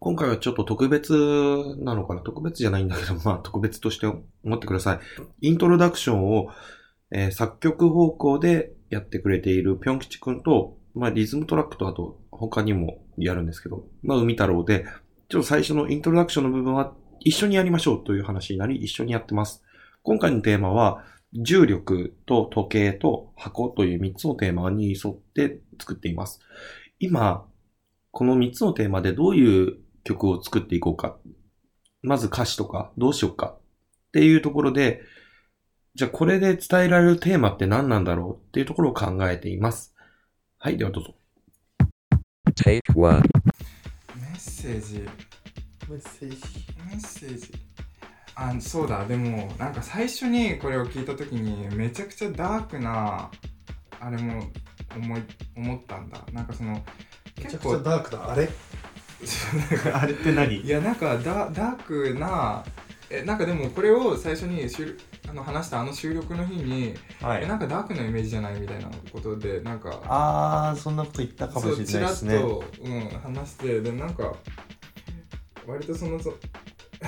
今回はちょっと特別なのかな？特別じゃないんだけど、まあ特別として思ってください。イントロダクションを、えー作曲方向でやってくれているぴょん吉くんと、まあリズムトラックとあと他にもやるんですけど、まあ海太郎で、ちょっと最初のイントロダクションの部分は一緒にやりましょうという話になり、一緒にやってます。今回のテーマは、重力と時計と箱という3つのテーマに沿って作っています。今、この3つのテーマでどういう曲を作っていこうか。まず歌詞とかどうしようかっていうところで、じゃあこれで伝えられるテーマって何なんだろう？っていうところを考えています。はい、ではどうぞ。Take one. メッセージメッセージ？メッセージ？あそうだでもなんか最初にこれを聞いた時にめちゃくちゃダークなあれも思い思ったんだなんかその結構ダークだ。あれ？あれって何？いやなんかダダークなえなんかでもこれを最初に収あの話したあの収録の日に、はえなんかダークなイメージじゃないみたいなことでなんかあー、そんなこと言ったそうちらっと、うん、話してでなんか割とそのそ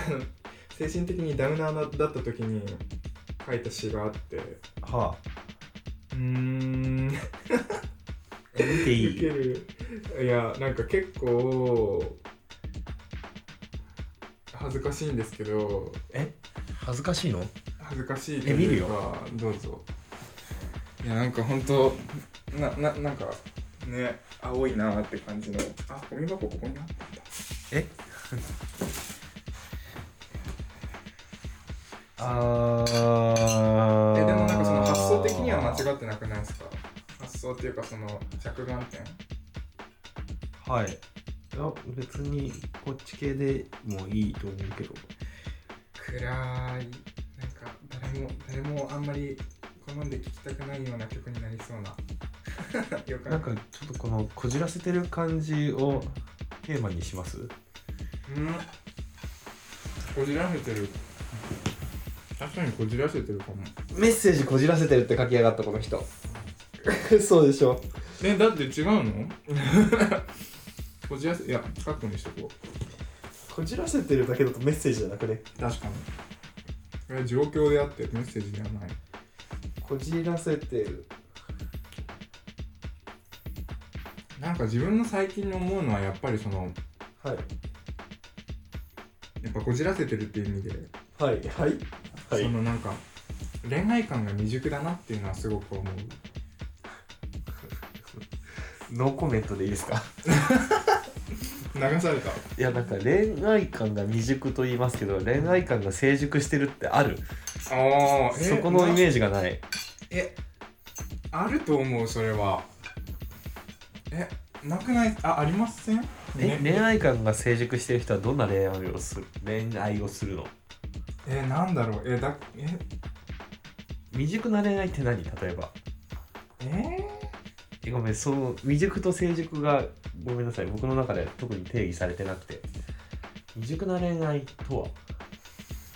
精神的にダウナーだった時に書いた詩があって。うはーん。あ、見てウケる。いやなんか結構恥ずかしいんですけど。恥ずかしいの？恥ずかしいとえ見るよ。いうかどうぞ。いやなんか本当なななんかね青いなーって感じの。あゴミ箱ここにあった。んだえ？あ ーえでもなんかその発想的には間違ってなくないですか？発想っていうかその着眼点？はい。いや別にこっち系でもいいと思うけど。暗い。なんか誰も誰もあんまり好んで聴きたくないような曲になりそうな。なんかちょっとこのこじらせてる感じをテーマにします？うん。こじらせてる。確かにこじらせてるかも。メッセージこじらせてるって書きやがったこの人 そうでしょ。えだって違うの？こじらせいやカットにしとここじらせてるだけだとメッセージじゃなくね？う確かに。これは状況であってメッセージではない。こじらせてる。なんか自分の最近に思うのはやっぱりそのはい。やっぱこじらせてるっていう意味で、はいはい。はい。そのなんか恋愛感が未熟だなっていうのはすごく思うノーコメントでいいですか？流された。いやなんか恋愛観が未熟と言いますけど恋愛観が成熟してるってある。ああそこのイメージがない。えあると思うそれは。えなくない？あありません？えね。恋愛観が成熟してる人はどんな恋愛をする？恋愛をするの。えなんだろう。えだえ？未熟な恋愛って何？例えば。ええごめんその未熟と成熟がごめんなさい。僕の中で特に定義されてなくて。未熟な恋愛と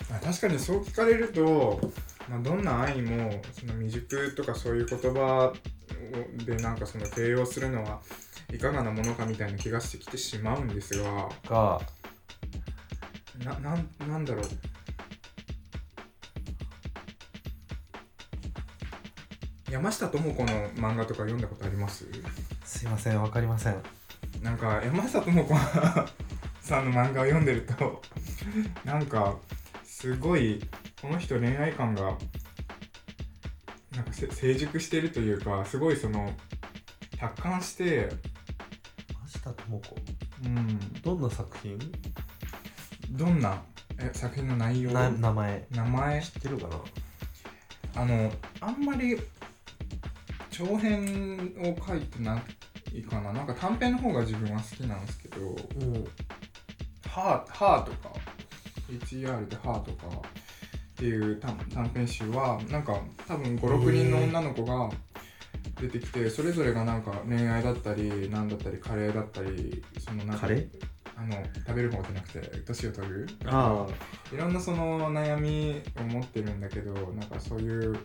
は？確かにそう聞かれると、まあ、どんな愛もその未熟とかそういう言葉でなんかその形容するのはいかがなものかみたいな気がしてきてしまうんですが。がななんなんだろう山下智子の漫画とか読んだことあります？すいませんわかりません。なんか山下智子さんの漫画を読んでると なんかすごいこの人恋愛観がなんかせ成熟してるというかすごいその達観して真下智子？うん。どんな作品？どんなえ作品の内容？な名前。名前？知ってるかな？あのあんまり長編を書いてないかな。なんか短編の方が自分は好きなんですけどうん「はー」はーとか HER で「ハーとかっていう短短編集はなんか多分56人の女の子が出てきてそれぞれがなんか恋愛だったりなんだったりカレーだったりそのなんかカレー？あの食べる方じゃなくて年を取る？あ。いろんなその悩みを持ってるんだけどなんかそういう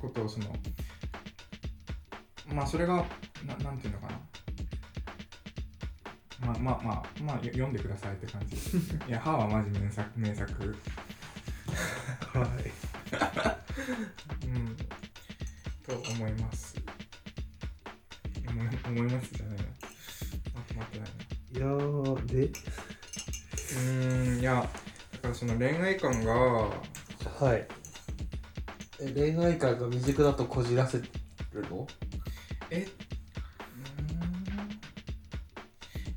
ことをそのまあそれがななんていうのかな。まあまあまあまあよ読んでくださいって感じ。いや「歯はマジ名作名作。あはい。うん。と思います。思い思いますじゃないなまとまってないな。いやーで。うーんいやだからその恋愛観がはい。え恋愛観が未熟だとこじらせるの？え？う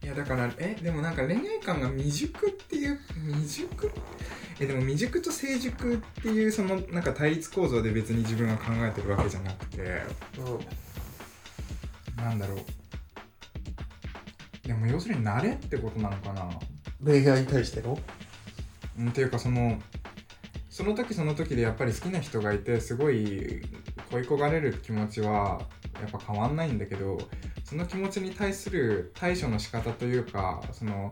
ーん。いやだからえ？でもなんか恋愛観が未熟っていう未熟？えでも未熟と成熟っていうそのなんか対立構造で別に自分が考えてるわけじゃなくて。うん。なんだろう。でも要するに慣れってことなのかな？恋愛に対しての？うんっていうかそのその時その時でやっぱり好きな人がいてすごい恋焦がれる気持ちはやっぱ変わんないんだけどその気持ちに対する対処の仕方というかその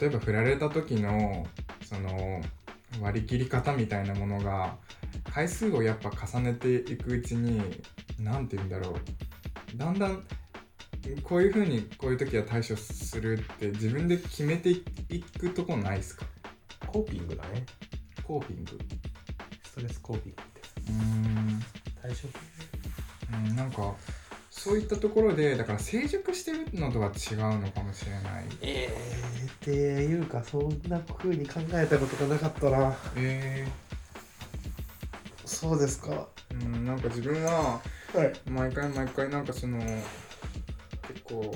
例えば振られた時のその割り切り方みたいなものが回数をやっぱ重ねていくうちに何て言うんだろう。だんだんこういうふうにこういう時は対処するって自分で決めていくとこないですか？コーピングだね。コーピング。ストレスコーピングってうーん。対処うんなんかそういったところでだから成熟してるのとは違うのかもしれない。えー、っていうかそんな風に考えたことがなかったな。えそうですか。うんなんか自分はい。毎回毎回なんかその結構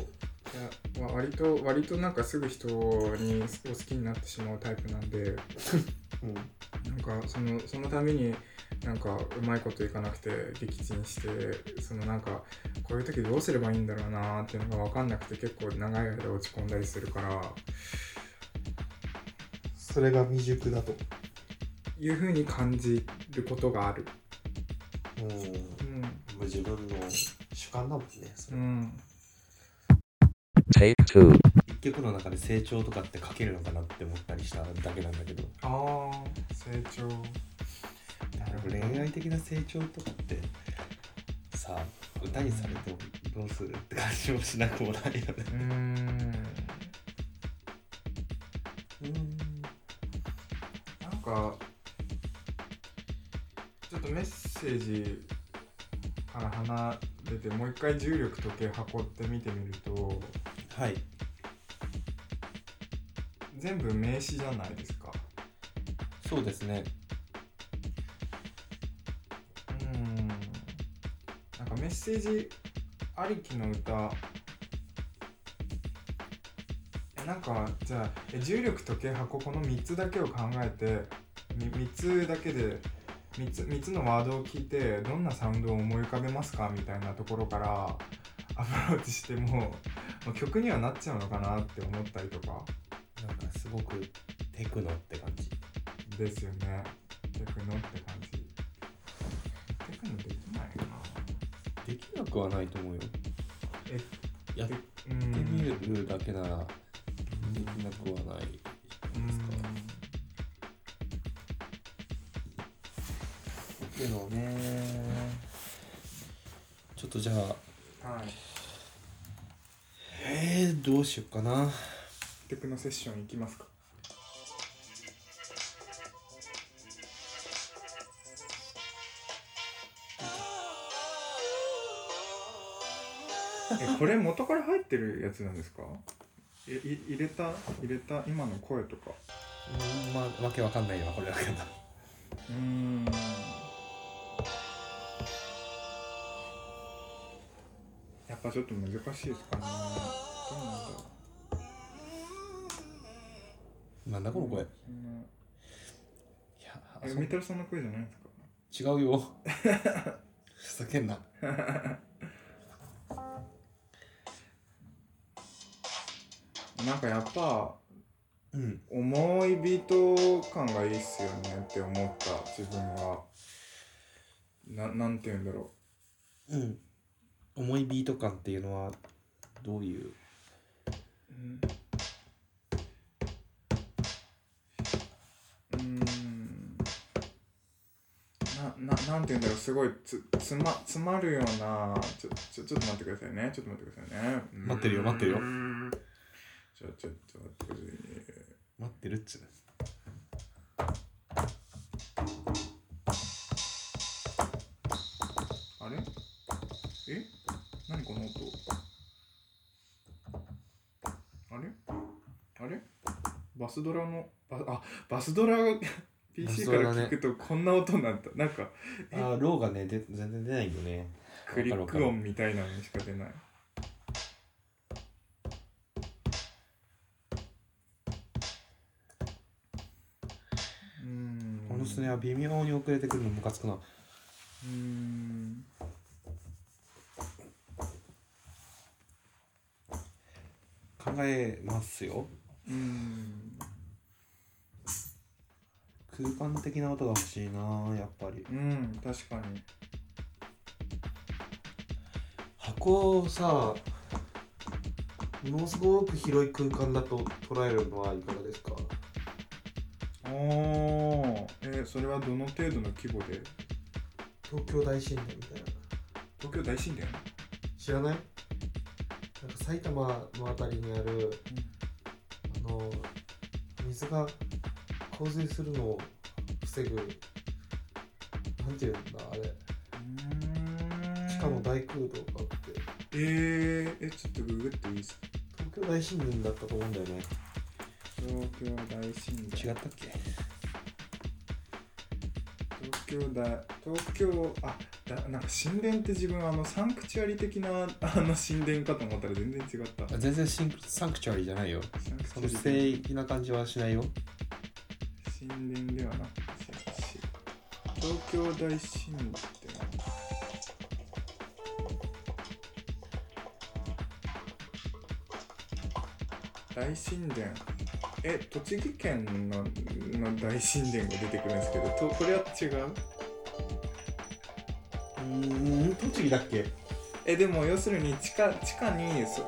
いやわ割と割となんかすぐ人にを好きになってしまうタイプなんで。うん。なんかそのそのためになんかうまいこといかなくて撃沈してそのなんかこういう時どうすればいいんだろうなーっていうのが分かんなくて結構長い間落ち込んだりするから。それが未熟だと。いうふうに感じることがある。うん。うん。自分の主観だもんねそれ。うん、Take. 一曲の中で成長とかって書けるのかなって思ったりしただけなんだけど。ああ成長恋愛的な成長とかってさ歌にされてもどうするって感じもしなくもないよね。うーん。うんなんかちょっとメッセージから離れてもう一回重力時計運ってみてみるとはい。全部名詞じゃないですか。そうですねッセージありきの歌。えなんかじゃあえ重力時計箱この3つだけを考えてみ3つだけで3つ ,3 つのワードを聞いてどんなサウンドを思い浮かべますかみたいなところからアプローチしてもまあ曲にはなっちゃうのかなって思ったりとか。なんかすごくテクノって感じ。ですよね。テクノって感じ。テクノできないかなできなくはないと思うよ。えやってうみん。るだけならできなくはないですか？けどね。ちょっとじゃあはい。えー、どうしよっかな。テクノセッション行きますか？えこれ元から入ってるやつなんですか？えい入れた入れた今の声とか。うんまあわけわかんないよこれだけだうーん。やっぱちょっと難しいですかね。どうなんだろう。なんだこの声。いやえ海太郎さんの声じゃないんですか？違うよ。ふざけんななんかやっぱうん。重いビート感がいいっすよねって思った自分は。ななんて言うんだろう。ん。重いビート感っていうのは、どういう？ううん。ななんて言うんだろう。すごいつつま詰まるようなちょちょちょっと待ってくださいね。ちょっと待ってくださいね。待ってるよ待ってるようーんちょっと待ってくださいね待ってるっつうあれ？え？何この音？あれ？あれ？バスドラのバあバスドラが PC から聞くとこんな音になった、なんかあー、ローがね、で全然出ないよね。クリック音みたいなのにしか出ないんこのスネは微妙に遅れてくるのムカつくな。うーん考えますよ。うーん空間的な音が欲しいなやっぱり。うん確かに箱をさ、ものすごく広い空間だと捉えるのはいかがですか？あー。えーそれはどの程度の規模で？東京大神殿みたいな。東京大神殿知らない？なんか埼玉のあたりにある、あの、水が洪水するのを防ぐ、なんていうんだ、あれ。地下の大空洞があって、えー、えちょっとググっていいですか？東京大神殿だったと思うんだよね。東京大神殿違ったっけ？東京大東京あだなんか神殿って自分あのサンクチュアリ的なあの神殿かと思ったら全然違った。あ全然シンクサンクチュアリじゃないよ。その聖域な感じはしないよ。神殿ではなくてし東京大神殿大神殿え栃木県のの大神殿が出てくるんですけどとこれは違う？うーん、栃木だっけ？えでも要するに地下地下にそ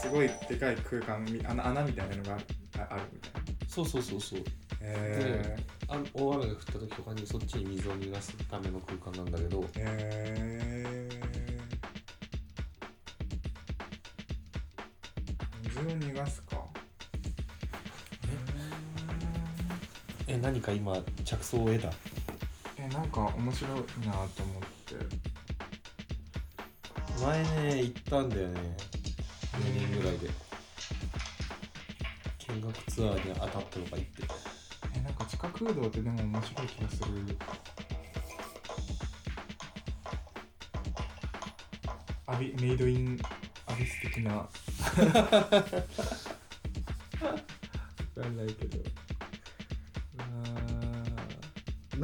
すごいでかい空間み穴穴みたいなのがあるああるみたいな。そうそうそうそう。えあ大雨が降った時とかにそっちに水を逃がすための空間なんだけど。ー、えー、水を逃がすかえ何か今着想を得た？えなんか面白いなと思って。前ね行ったんだよね。2年ぐらいで。見学ツアーに当たったとか言ってえなんか地下空洞ってでも面白い気がする。アビメイドインアビス的な。わかんないけど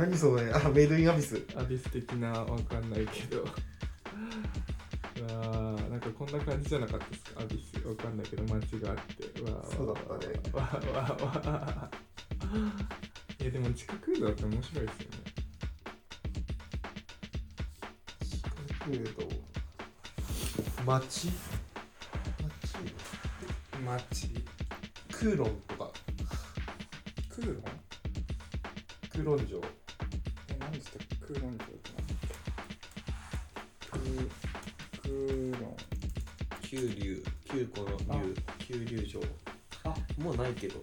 何それ？あメイドインアビス。ーアビス的なわかんないけど。う わーなんかこんな感じじゃなかったですか？アビスわかんないけど街があって。うわーそうだったね。わーわーわいや でも地下空洞って面白いですよね。空洞町町街？空論とか。空論？空論城あもうないけど。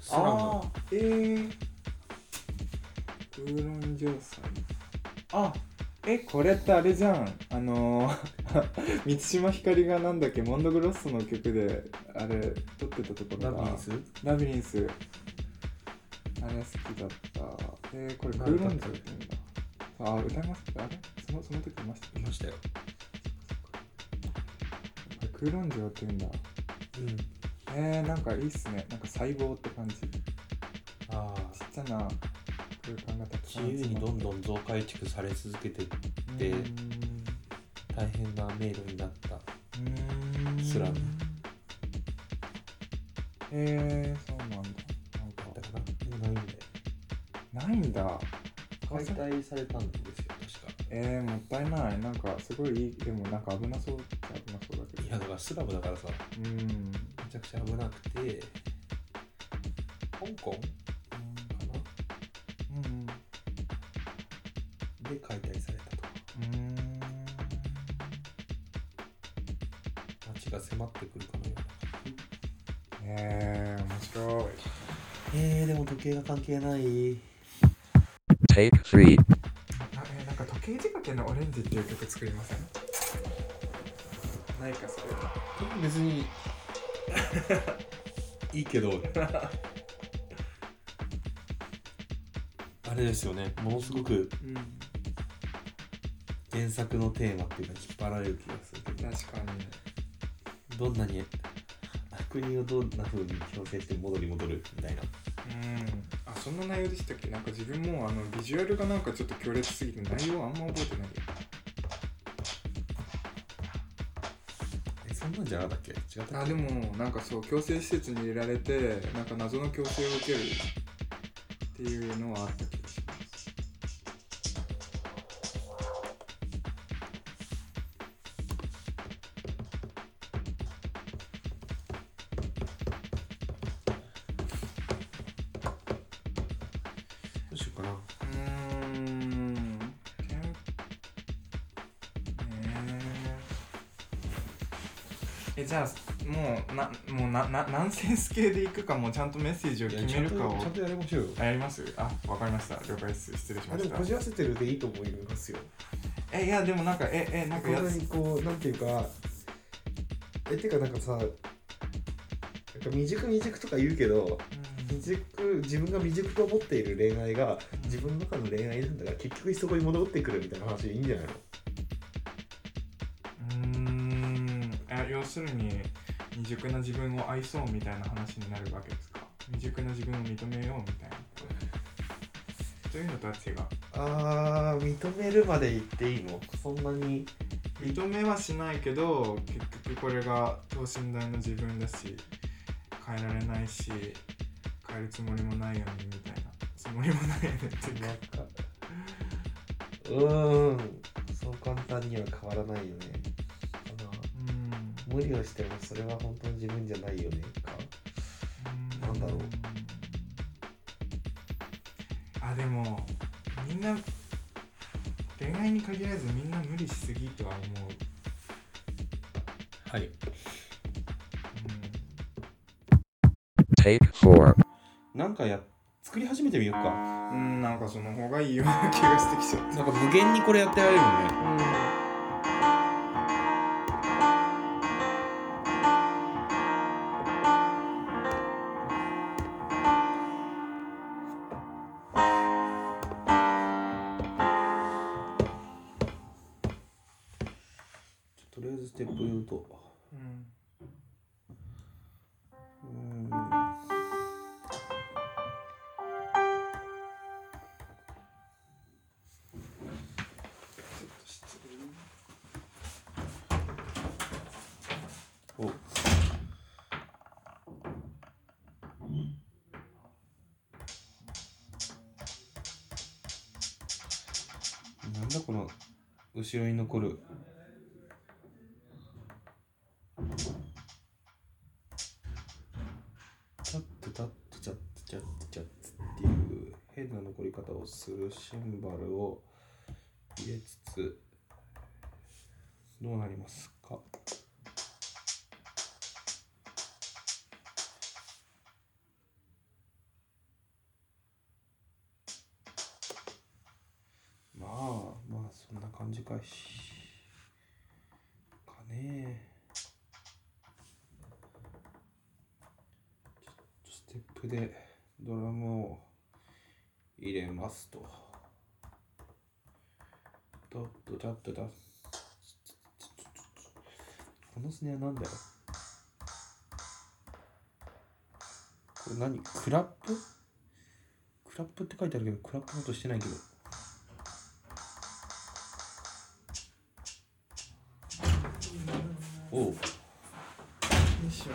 スラム。あーえー、空論城祭あ。えこれってあれじゃん。あのー、満島ひかりがなんだっけモンドグロッソの曲であれ撮ってたところだラビリンス？ラビリンス。あれ好きだった。えー、これ空論城って言うんだあ歌いますあれ？そのその時いました？いましたよ。これ空論城って言うんだ。うんえー、なんかいいっすね。なんか細胞って感じ。ちっああ。ちゃな空間がたくさん自由にどんどん増改築され続けてでうーん。大変な迷路になった。スラム。えー、そうなんだ。ないんだ解体されたんですよ確か。えー、もったいない。なんかすごいいい。でもなんか危なそうっちゃ危なそうだけど。いやだからスラブだからさ。うん危なくて。香港？かうん。なで解体されたと。うん。街が迫ってくるかのようなえー、面白い。えー、でも時計が関係ない。Take 3. なえーなんか時計仕掛けのオレンジっていう曲作りません？ないかそれ別にいいけど あれですよね。ものすごくうん。原作のテーマっていうか引っ張られる気がするけど。確かに。どんなに悪人をどんな風に強制して戻り戻るみたいな。うん。あそんな内容でしたっけ？なんか自分もあのビジュアルがなんかちょっと強烈すぎて内容あんま覚えてないんじゃなかったっけ？違ったっあでもなんかそう強制施設に入れられてなんか謎の強制を受けるっていうのはあったななナンセンス系でいくかもうちゃんとメッセージを決めるかをちゃんとやりましょうよ。あやります？あわかりました。了解です。失礼しました。じらせてるでいいと思いますよ。えいやでもなんかええなんかやつ。こうなんていうかえてかなんかさなんか未熟未熟とか言うけど未熟自分が未熟と思っている恋愛が自分の中の恋愛なんだから結局そこに戻ってくるみたいな話でいいんじゃないの？うーん。あ要するに未熟な自分を愛そうみたいな話になるわけですか？未熟な自分を認めようみたいなと？いうのとは違う？あー認めるまで言っていいの？そんなに。認めはしないけど結局これが等身大の自分だし変えられないし変えるつもりもないよねみたいな。つもりもないよねっていうか。か。うーん。そう簡単には変わらないよね。無理をしてもそれは本当の自分じゃないよねか？なんだろう。あでもみんな恋愛に限らずみんな無理しすぎとは思う、はい。Take 4. なんかや作り始めてみようか。うん、うん、なんかその方がいいような気がしてきちゃった。なんか無限にこれやってられるもんなんだこの後ろに残るますと。ドッドダッドダッこのスネアなんだよ。これ何？クラップ？クラップって書いてあるけどクラップの音してないけど。おう。よいし。ょ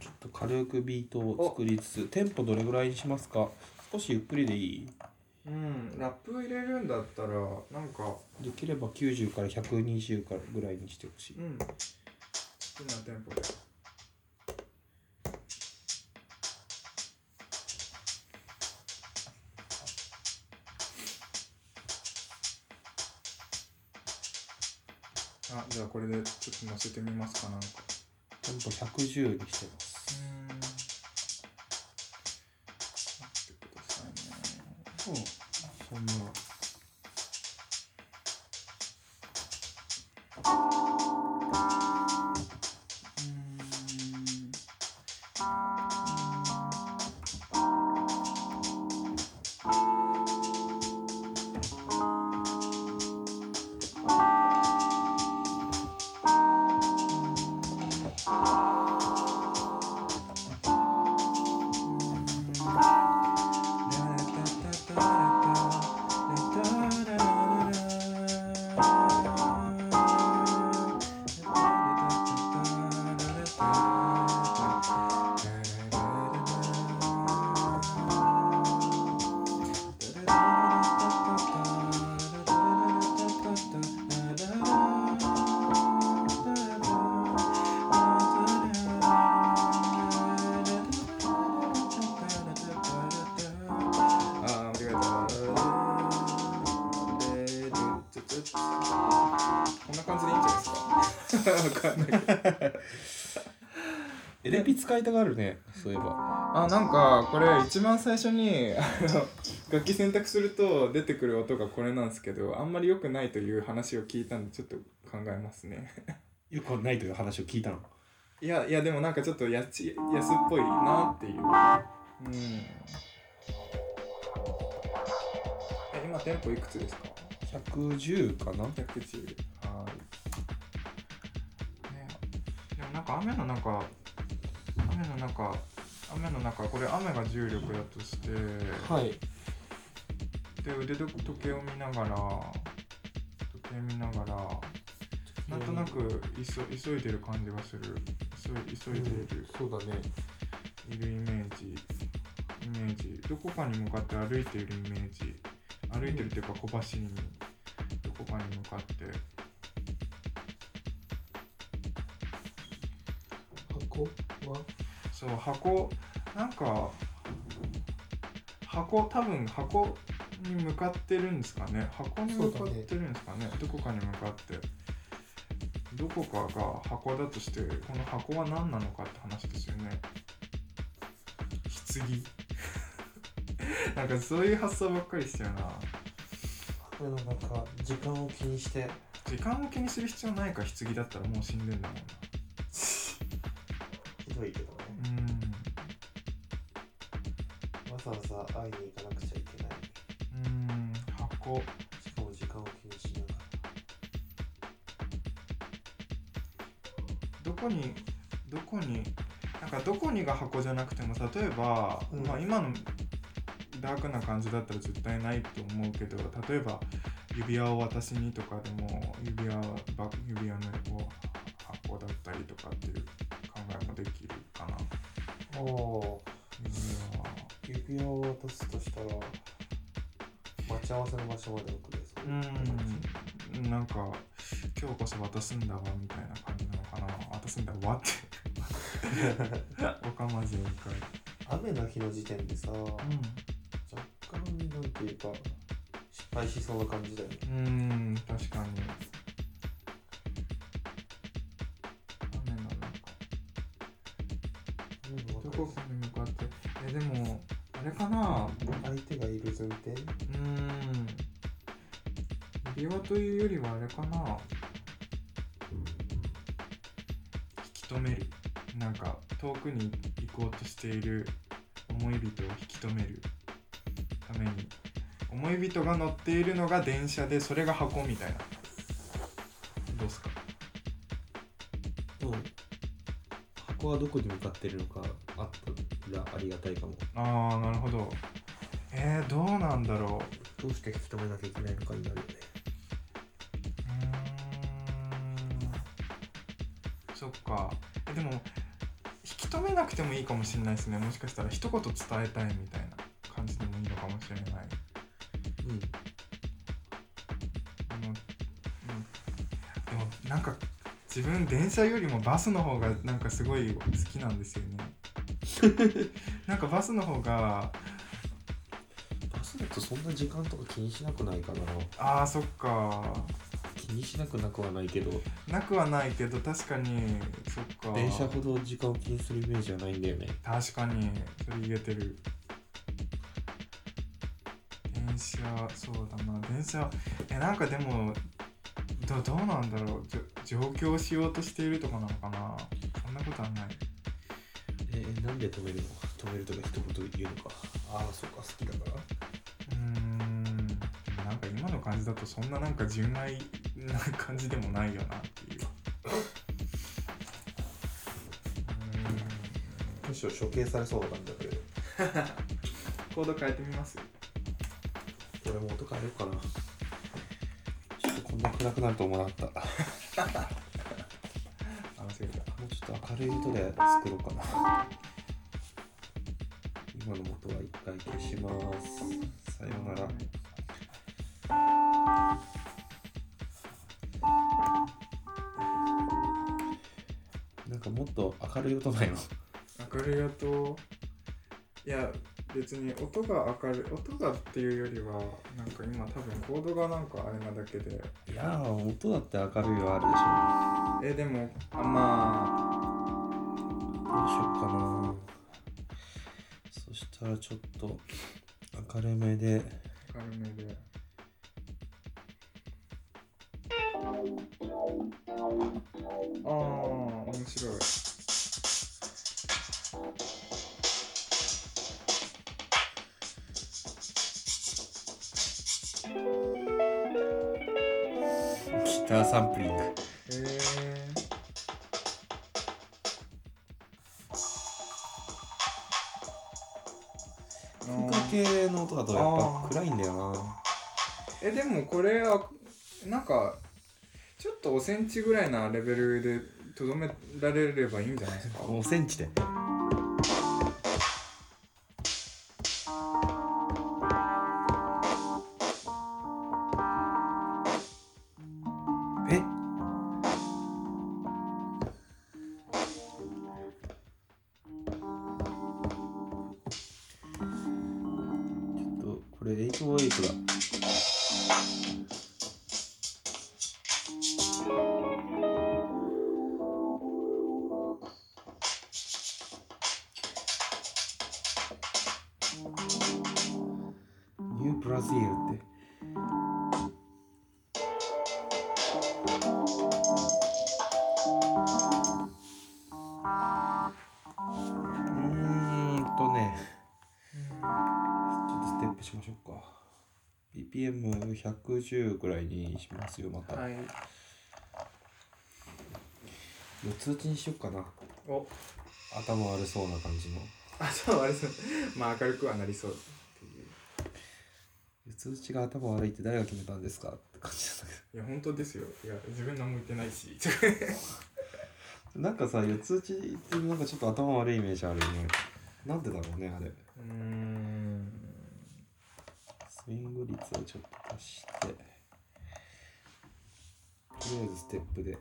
ちょっと軽くビートを作りつつテンポどれぐらいにしますか？少しゆっくりでいい？うんラップ入れるんだったらなんか。できれば90から120からぐらいにしてほしい。うん。好きなテンポで。あじゃあこれでちょっと載せてみますかなんか。テンポ110にしてますわかんない。エレピ使いたがるねそういえばあ、なんか、これ一番最初に、あの、楽器選択すると出てくる音がこれなんですけど、あんまり良くないという話を聞いたんで、ちょっと考えますね。よくないという話を聞いたの？いや、いや、でもなんかちょっとやち安っぽいなっていう。うん。え、今テンポいくつですか？110かな？110雨の中雨の中雨の中これ雨が重力だとしてはい。で腕時計を見ながら時計見ながらなんとなく急急いでる感じがする。急い急いでいる、そうだね。いるイメージ。イメージ。どこかに向かって歩いているイメージ。歩いてるっていうか小走りに。どこかに向かって箱は？そう箱なんか箱多分箱に向かってるんですかね。箱に向かってるんですかね。どこかに向かって。どこかが箱だとしてこの箱は何なのかって話ですよね。棺。なんかそういう発想ばっかりしてるな。これのなんか時間を気にして。時間を気にする必要ないか棺だったらもう死んでんだもんなひどいけどね。うんわざわざ会いに行かなくちゃいけない。うん。箱。しかも時間を気にしながどこにどこになんかどこにが箱じゃなくても例えば、うん。まあ今のダークな感じだったら絶対ないと思うけど例えば指輪を私にとかでも指輪ば指輪の箱だったりとかっていう考えもでき指輪は指輪を渡すとしたら待ち合わせの場所まで送れそう。うん。なんか今日こそ渡すんだわみたいな感じなのかな。渡すんだわって。おかまじいかい雨の日の時点でさ、う若干なんていうか失敗しそうな感じだよね。んうん確かにどこかに向かって。えでもあれかな？相手がいる前提？うん。指輪というよりはあれかな？引き止める。なんか遠くに行こうとしている思い人を引き止めるために。思い人が乗っているのが電車でそれが箱みたいな。どうっすか？う？ん箱はどこに向かってるのかありがたいかも。ああなるほど。えー、どうなんだろう。どうして引き止めなきゃいけないのかになるよね。うーん。そっか。えでも引き止めなくてもいいかもしれないですね。もしかしたら一言伝えたいみたいな感じでもいいのかもしれない。うん。あの、うん、でもなんか自分電車よりもバスの方がなんかすごい好きなんですよねなんかバスの方がバスだとそんな時間とか気にしなくないかな。あーそっか。気にしなくなくはないけど。なくはないけど確かにそっか。電車ほど時間を気にするイメージはないんだよね。確かにそれ言えてる。電車そうだな。電車えなんかでもどどうなんだろう。じょ上京しようとしているとかなのかな。そんなことはないえーなんで止めるの？止めるとか一言言うのか。ああそっか好きだから。うーん。なんか今の感じだとそんななんか純愛な 感じでもないよなっていう。うむしろ処刑されそうな感じだけど。コード変えてみます？俺も音変えようかな。ちょっとこんな暗くなると思わなかったもうちょっと明るい音で作ろうかな。今の音は一回消します。さようなら。なんかもっと明るい音ないの？明るい音。いや別に音が明るい音がっていうよりはなんか今多分コードがなんかあれなだけで。いやー音だって明るいはあるでしょ。えでもあまどそしたらちょっと明るめで。あ明るめで。ああ面白い。ギターサンプリング。へえ文系の音だとやっぱ暗いんだよな。えでもこれはなんかちょっと5センチぐらいなレベルでとどめられればいいんじゃないですか？5センチでますよまた、はい。四つ打ちにしようかな。お。頭悪そうな感じの。あそうあれそう。まあ明るくはなりそう。っていう。四つ打ちが頭悪いって誰が決めたんですかって感じなんだけいや本当ですよ。いや自分何も言ってないし。ど なんかさ四つ打ちってなんかちょっと頭悪いイメージあるよね。なんでだろうねあれ。うーん。スイング率をちょっと足して。とりあえずステップで。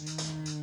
う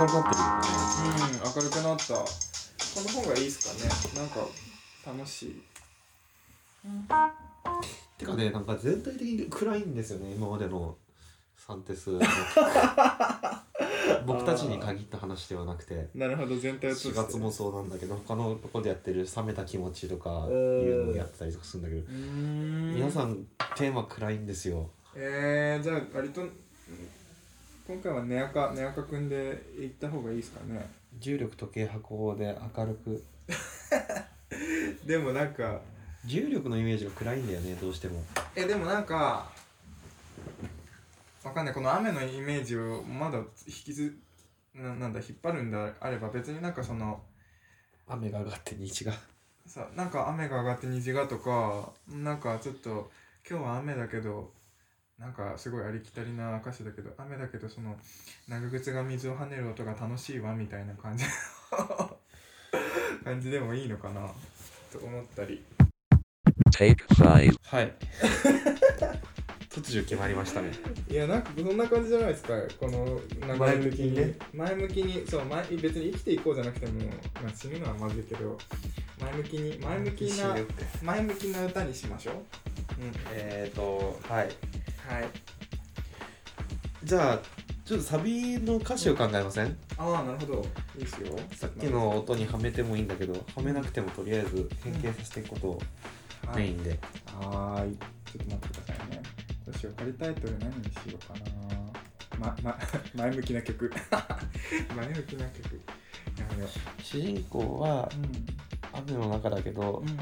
明るくなってるよね。うん明るくなった。この方がいいっすかね。なんか楽しい。てかね、なんか全体的に暗いんですよね、今までのサンテス。の 僕たちに限った話ではなくて。なるほど全体を通して。4月もそうなんだけど他のとこでやってる「冷めた気持ち」とかうんいうのをやってたりとかするんだけど。皆さんテーマ暗いんですよ。えー、じゃあ割とうん今回はネアカネアカくんで行った方がいいですかね。重力時計箱で明るく。でもなんか。重力のイメージが暗いんだよねどうしても。えでもなんか。わかんない。この雨のイメージをまだ引きずななんだ引っ張るんであれば別になんかその。雨が上がって日が。さなんか雨が上がって虹がとかなんかちょっと今日は雨だけどなんかすごいありきたりな歌詞だけど雨だけどその長靴が水を跳ねる音が楽しいわみたいな感じ 感じでもいいのかなと思ったり。Take 5. はい。突如決まりましたね。いやなんかそんな感じじゃないですかこの前向きにね。前向きにそう前別に生きていこうじゃなくても、まあ、死ぬのはまずいけど前向きに前向きな前向きな歌にしましょう。うんえっ、ー、とはいはい。じゃあちょっとサビの歌詞を考えません、ああなるほど。いいっすよ。さっきの音にはめてもいいんだけどはめなくてもとりあえず変形させていくことをメインで、はーい。ちょっと待ってくださいね。どうしよう仮タイトル何にしようかな。ま、ま、前向きな曲。前向きな曲。やめよ主人公はう雨の中だけどうん、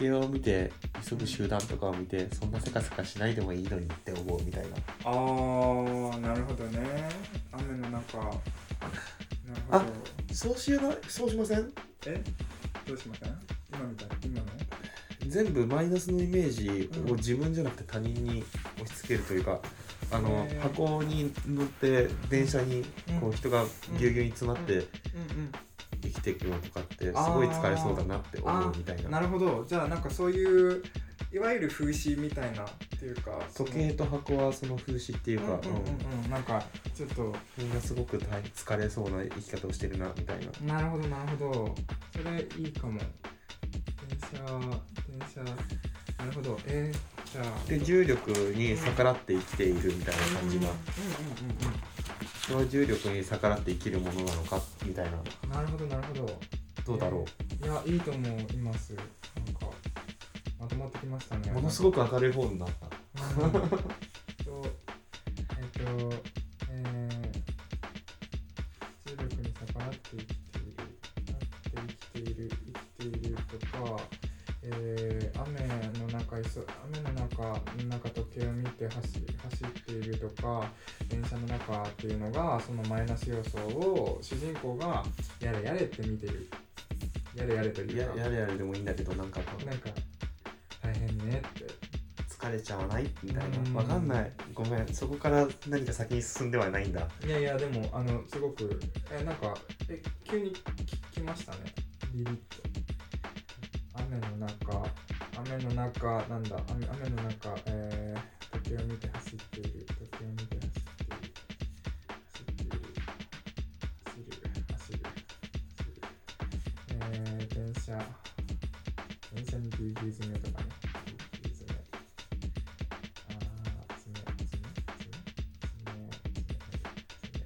うん時計を見て急ぐ集団とかを見てそんなせかせかしないでもいいのにって思うみたいな。あーなるほどね。雨の中。なるほあど。そうしなそうしません？え？どうしません？今みたい今の？全部マイナスのイメージを自分じゃなくて他人に押し付けるというか、あのへー。箱に乗って電車にこうん。う人がぎゅうぎゅうに詰まってていくのとかってすごい疲れそうだなって思うみたいな。なるほど。じゃあなんかそういういわゆる風刺みたいなっていうか時計と箱はその風刺っていうか、なんかちょっとみんなすごく大疲れそうな生き方をしてるなみたいな。なるほどなるほど。それいいかも。電車電車なるほど。えー、じゃあ。で重力に逆らって生きているみたいな感じがうんうんうん人は重力に逆らって生きるものなのかみたいな。うんなるほどなるほど。どうだろいやいいと思います。なんかまとまってきましたね。うものすごく明るい方になった。うんそのマイナス要素を主人公がやれやれって見てる。やれやれというか。ややれやれでもいいんだけどなんかこうなんか大変ねって。疲れちゃわないみたいうん。なわかんない。ごめん。そこから何か先に進んではないんだ。いやいやでもあのすごくえなんかえ急にききましたね。ビビッと雨の中。雨の中なんだ。雨雨の中えー、時計を見て走っている。時計を見て走ってえー、電車にギュウギュウ詰めとかねギュウギュウ詰めあー詰め詰め詰め詰め詰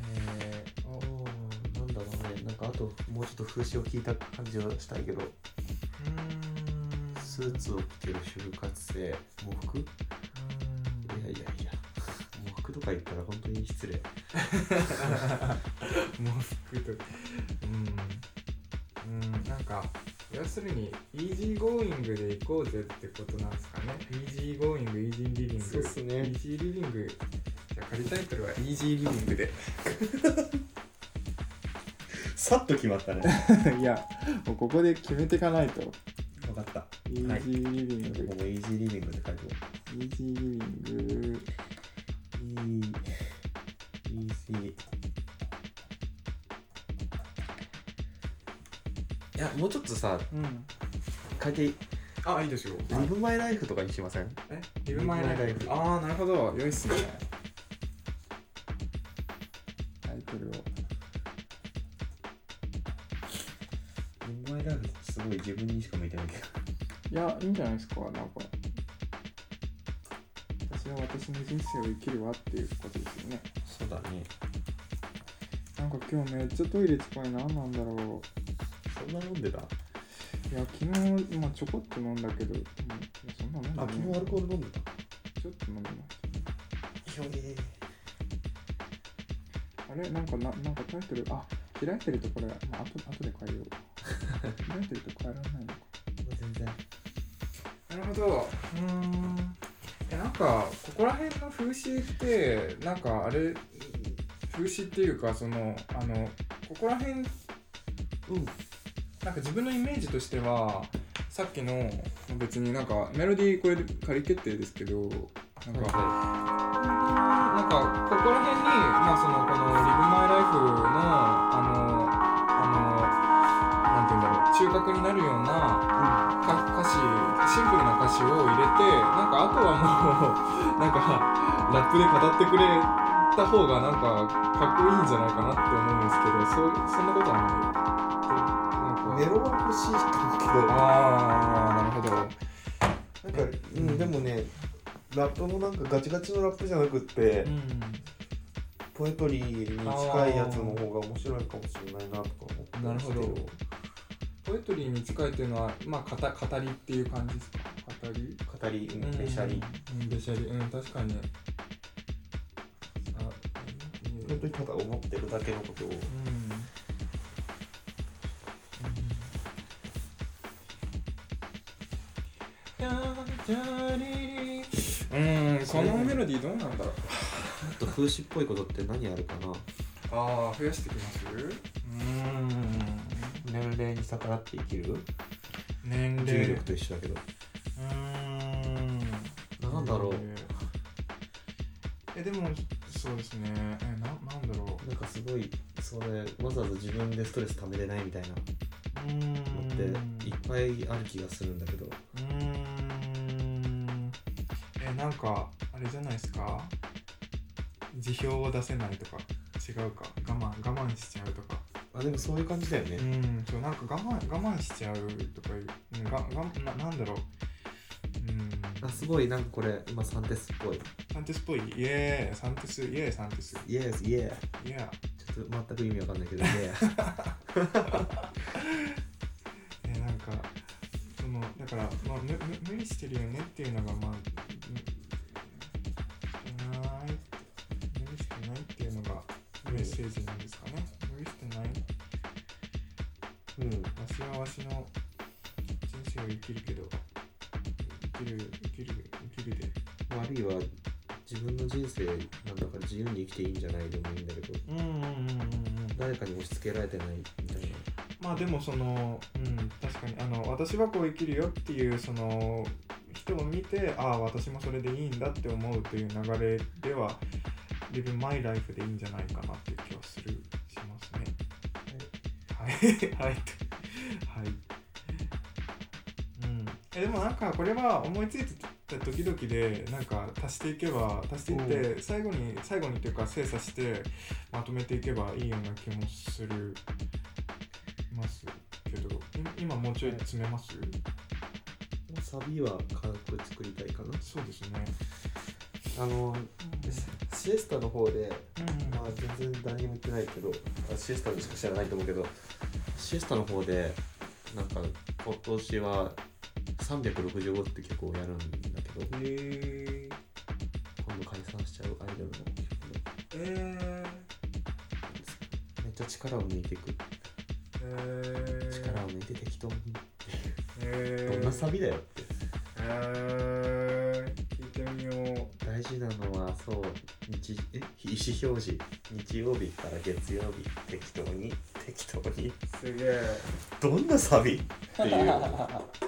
めえー、おおなんだろうねなんかあともうちょっと風刺を聞いた感じはしたいけどうんスーツを着てる就活生喪服いやいやいや喪服とか言ったら本当に失礼喪服とうんうんなんか要するにイージーゴーイングで行こうぜってことなんですかね。イージーゴーイング easy living そうっすね。 easy living じゃあ仮タイトルは easy living で。さっと決まったね。いやもうここで決めていかないと。分かった。イージーリビング、ここイージーリビングって書いてイージーリビングいやもうちょっとさうん。変えていいあいいですよ。リブマイライフとかにしません？え？リブマイライフ。ああなるほど。良いっすね。タイトルを。リブマイライフすごい自分にしか向いてないけど。いやいいんじゃないですか。なんか私は私の人生を生きるわっていうことですよね。そうだね。なんか今日めっちゃトイレ近い何なんだろう。そんな飲んでたいや昨日、まあ、ちょこっと飲んだけど、うんいやそんな飲んであ昨日アルコール飲んでた？ちょっと飲みましひょげたあれ？なんかななんかタイトルあ開いてるとこれ、まあ後後で変えよう 開いてると変えられないのか全然。なるほど。うーん。え、なんか、ここら辺の風刺って、なんかあれ、風刺っていうか、その、あの、ここら辺、うん。なんか自分のイメージとしては、さっきの、別になんか、メロディーこれで仮決定ですけど、なんか、なんか、ここら辺に、まあその、この、リブマイライフの、あの、あの、なんて言うんだろう、中核になるような、歌詞シンプルな歌詞を入れてなんかあとはもう なんかラップで語ってくれた方がなんかかっこいいんじゃないかなって思うんですけどそそんなことはない。メロは欲しいけど、ああなるほど。なんか、うん、でもね、ラップもなんかガチガチのラップじゃなくって、うん。ポエトリーに近いやつの方が面白いかもしれないなとか思ってなるほど。ポエトリーに近いっていうのはまあ語語りっていう感じですか？語り？語り、うん、べしゃり。うんべしゃり。うん確かに。あ本当にただ思ってるだけのことを。うんうん、メロディーどうなんだろう？もっと風刺っぽいことって何あるかな？ああ、増やしてきますうん。年齢に逆らって生きる？年齢。重力と一緒だけど。うん。なんだろう？え、でも、そうですね。え、な、なんだろなんかすごい、それ、わざわざ自分でストレス溜めれないみたいな。のっていっぱいある気がするんだけど。うーんえなんかあれじゃないですか？辞表を出せないとか違うか？我慢我慢しちゃうとか。あ、でもそういう感じだよね。う。んそうなんか我慢我慢しちゃうとかいううんががななんだろう。うん。あ、すごい、なんかこれ、今サンテスっぽい。サンテスっぽい？イエーイ。サンテスイエーイサンテス。Yes, yeah. イエーちょっと全く意味わかんないけど、yeah. えなんかそのだから、まあ、むむ無理してるよねっていうのがまあしはわしの人生を生きるけど生きる生きる生きるで。悪いは、自分の人生なんだから自由に生きていいんじゃないでもいいんだけど、うんうんうんうんうん。誰かに押し付けられてないみたいな。まあでもそのうん確かに。あの私はこう生きるよっていうその人を見てああ私もそれでいいんだって思うという流れでは Live My Life でいいんじゃないかなっていう気はするしますね。はい。はい。はいもなんかこれは思いついた時々でなんか足していけば足していって最後に最後にというか精査してまとめていけばいいような気もするますけどい今もうちょい詰めます？サビは軽く作りたいかな？そうですね。あの、シエスタの方で、うん。まあ全然何も言ってないけど、あシエスタでしか知らないと思うけど、シエスタの方で、なんか今年は365って曲をやるんだけど、え今度解散しちゃうアイドルの曲で、えめっちゃ力を抜いていく。え力を抜いて適当に。えどんなサビだよって。えー、聞いてみよう大事なのは、そう、日、え、意思表示。日曜日から月曜日、適当に、適当に。すげえどんなサビっていう。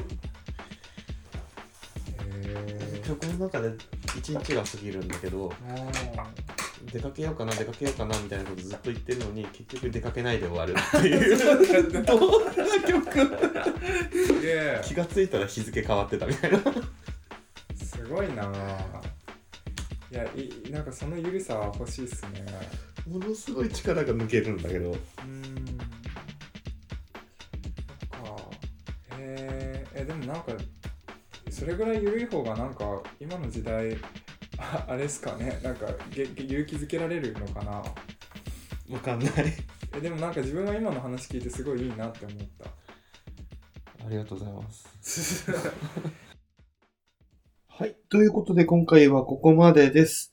一日が過ぎるんだけど出かけようかな出かけようかなみたいなことずっと言ってるのに結局出かけないで終わるっていう。どんな曲？気がついたら日付変わってたみたいな。すごいな。いやいなんかそのゆるさは欲しいっすね。ものすごい力が抜けるんだけど今の時代ああれっすかね。なんか勇気づけられるのかな。わかんない。えでもなんか自分は今の話聞いてすごいいいなって思った。ありがとうございます。はい。ということで今回はここまでです。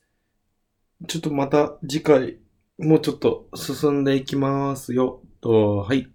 ちょっとまた次回もうちょっと進んでいきますよ。とはい